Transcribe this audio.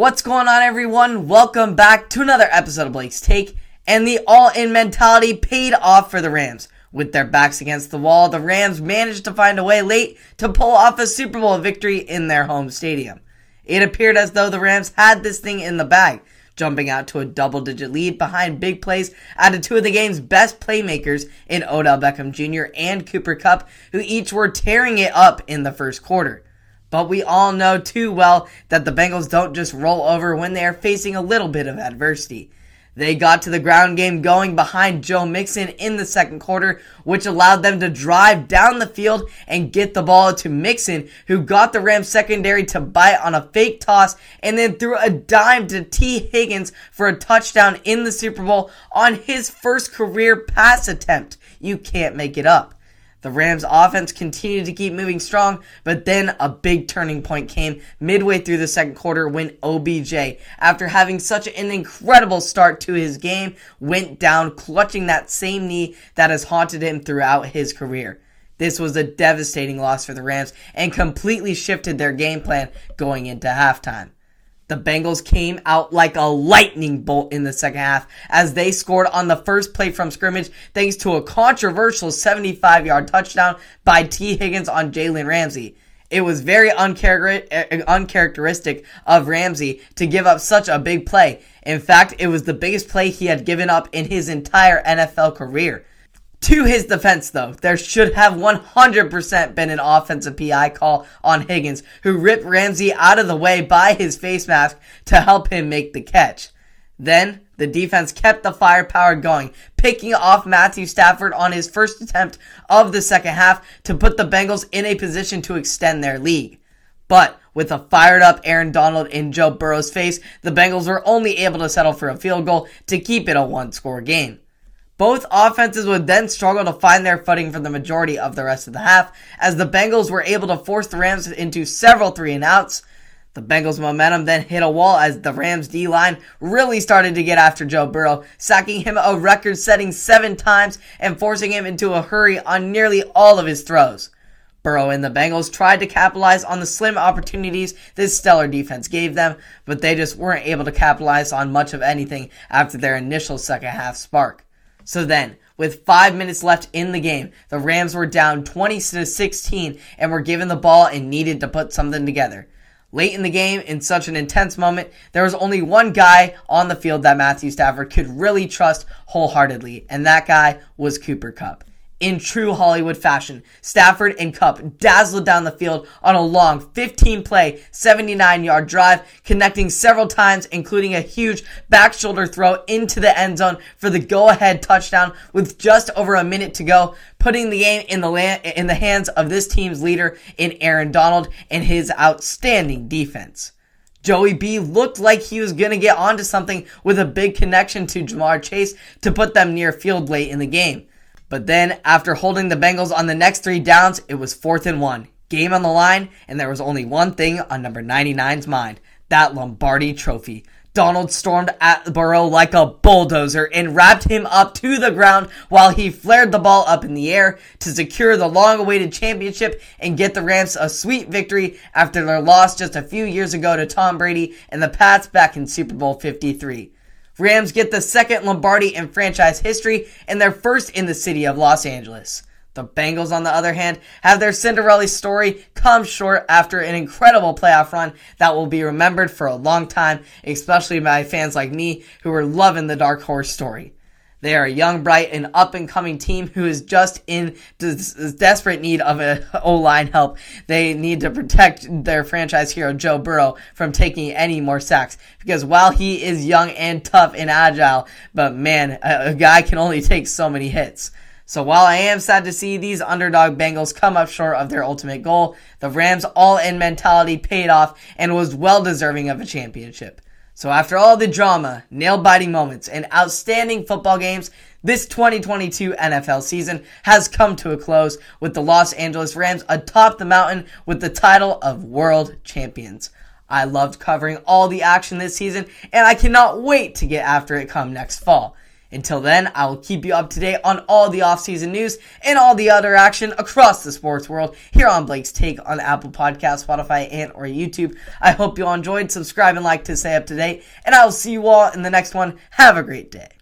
What's going on, everyone? Welcome back to another episode of Blake's Take. And the all in mentality paid off for the Rams. With their backs against the wall, the Rams managed to find a way late to pull off a Super Bowl victory in their home stadium. It appeared as though the Rams had this thing in the bag, jumping out to a double digit lead behind big plays out of two of the game's best playmakers in Odell Beckham Jr. and Cooper Kupp, who each were tearing it up in the first quarter. But we all know too well that the Bengals don't just roll over when they are facing a little bit of adversity. They got to the ground game going behind Joe Mixon in the second quarter, which allowed them to drive down the field and get the ball to Mixon, who got the Rams secondary to bite on a fake toss and then threw a dime to Tee Higgins for a touchdown in the Super Bowl on his first career pass attempt. You can't make it up. The Rams offense continued to keep moving strong, but then a big turning point came midway through the second quarter when OBJ, after having such an incredible start to his game, went down clutching that same knee that has haunted him throughout his career. This was a devastating loss for the Rams and completely shifted their game plan going into halftime. The Bengals came out like a lightning bolt in the second half as they scored on the first play from scrimmage thanks to a controversial 75 yard touchdown by Tee Higgins on Jalen Ramsey. It was very eh, uncharacteristic of Ramsey to give up such a big play. In fact, it was the biggest play he had given up in his entire NFL career. To his defense, though, there should have 100% been an offensive PI call on Higgins, who ripped Ramsey out of the way by his face mask to help him make the catch. Then, the defense kept the firepower going, picking off Matthew Stafford on his first attempt of the second half to put the Bengals in a position to extend their lead. But with a fired up Aaron Donald in Joe Burrow's face, the Bengals were only able to settle for a field goal to keep it a one score game. Both offenses would then struggle to find their footing for the majority of the rest of the half, as the Bengals were able to force the Rams into several three and outs. The Bengals' momentum then hit a wall as the Rams' D line really started to get after Joe Burrow, sacking him a record setting seven times and forcing him into a hurry on nearly all of his throws. Burrow and the Bengals tried to capitalize on the slim opportunities this stellar defense gave them, but they just weren't able to capitalize on much of anything after their initial second half spark. So then, with five minutes left in the game, the Rams were down 20 to 16 and were given the ball and needed to put something together. Late in the game, in such an intense moment, there was only one guy on the field that Matthew Stafford could really trust wholeheartedly, and that guy was Cooper Kupp in true Hollywood fashion. Stafford and Kupp dazzled down the field on a long 15 play, 79 yard drive, connecting several times, including a huge back shoulder throw into the end zone for the go ahead touchdown with just over a minute to go, putting the game in the, land, in the hands of this team's leader in Aaron Donald and his outstanding defense. Joey B looked like he was going to get onto something with a big connection to Ja'Marr Chase to put them near field late in the game. But then, after holding the Bengals on the next three downs, it was fourth and one. Game on the line, and there was only one thing on number 99's mind that Lombardi trophy. Donald stormed at the Burrow like a bulldozer and wrapped him up to the ground while he flared the ball up in the air to secure the long awaited championship and get the Rams a sweet victory after their loss just a few years ago to Tom Brady and the Pats back in Super Bowl 53. Rams get the second Lombardi in franchise history and their first in the city of Los Angeles. The Bengals, on the other hand, have their Cinderella story come short after an incredible playoff run that will be remembered for a long time, especially by fans like me who are loving the Dark Horse story. They are a young, bright, and up and coming team who is just in des- desperate need of a O line help. They need to protect their franchise hero Joe Burrow from taking any more sacks because while he is young and tough and agile, but man, a, a guy can only take so many hits. So while I am sad to see these underdog Bengals come up short of their ultimate goal, the Rams all in mentality paid off and was well deserving of a championship. So after all the drama, nail-biting moments, and outstanding football games, this 2022 NFL season has come to a close with the Los Angeles Rams atop the mountain with the title of world champions. I loved covering all the action this season, and I cannot wait to get after it come next fall. Until then, I will keep you up to date on all the offseason news and all the other action across the sports world here on Blake's Take on Apple Podcast, Spotify, and or YouTube. I hope you all enjoyed. Subscribe and like to stay up to date, and I will see you all in the next one. Have a great day.